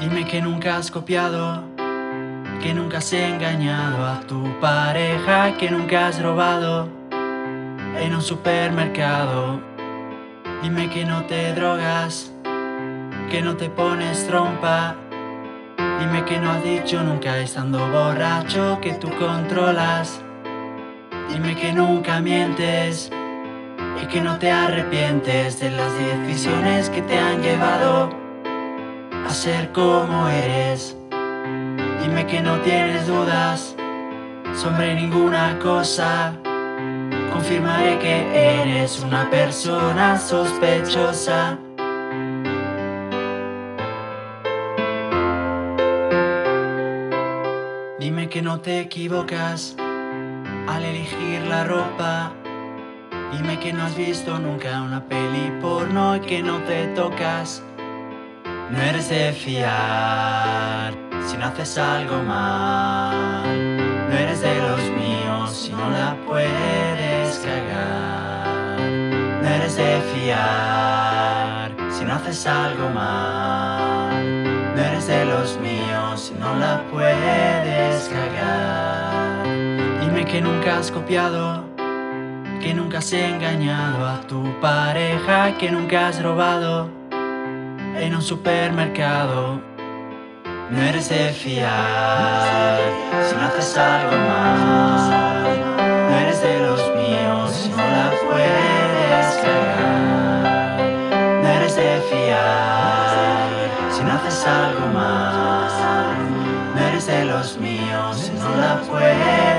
Dime que nunca has copiado, que nunca has engañado a tu pareja, que nunca has robado en un supermercado. Dime que no te drogas, que no te pones trompa. Dime que no has dicho nunca estando borracho que tú controlas. Dime que nunca mientes y que no te arrepientes de las decisiones que te han llevado ser como eres. Dime que no tienes dudas sobre ninguna cosa. Confirmaré que eres una persona sospechosa. Dime que no te equivocas al elegir la ropa. Dime que no has visto nunca una peli porno y que no te tocas. No eres de fiar si no haces algo mal. No eres de los míos si no la puedes cagar. No eres de fiar si no haces algo mal. No eres de los míos si no la puedes cagar. Dime que nunca has copiado, que nunca has engañado a tu pareja, que nunca has robado en un supermercado. No eres de fiar si no haces algo mal. No eres de los míos si no la puedes cagar. No eres de fiar si no haces algo mal. No eres de los míos si no la puedes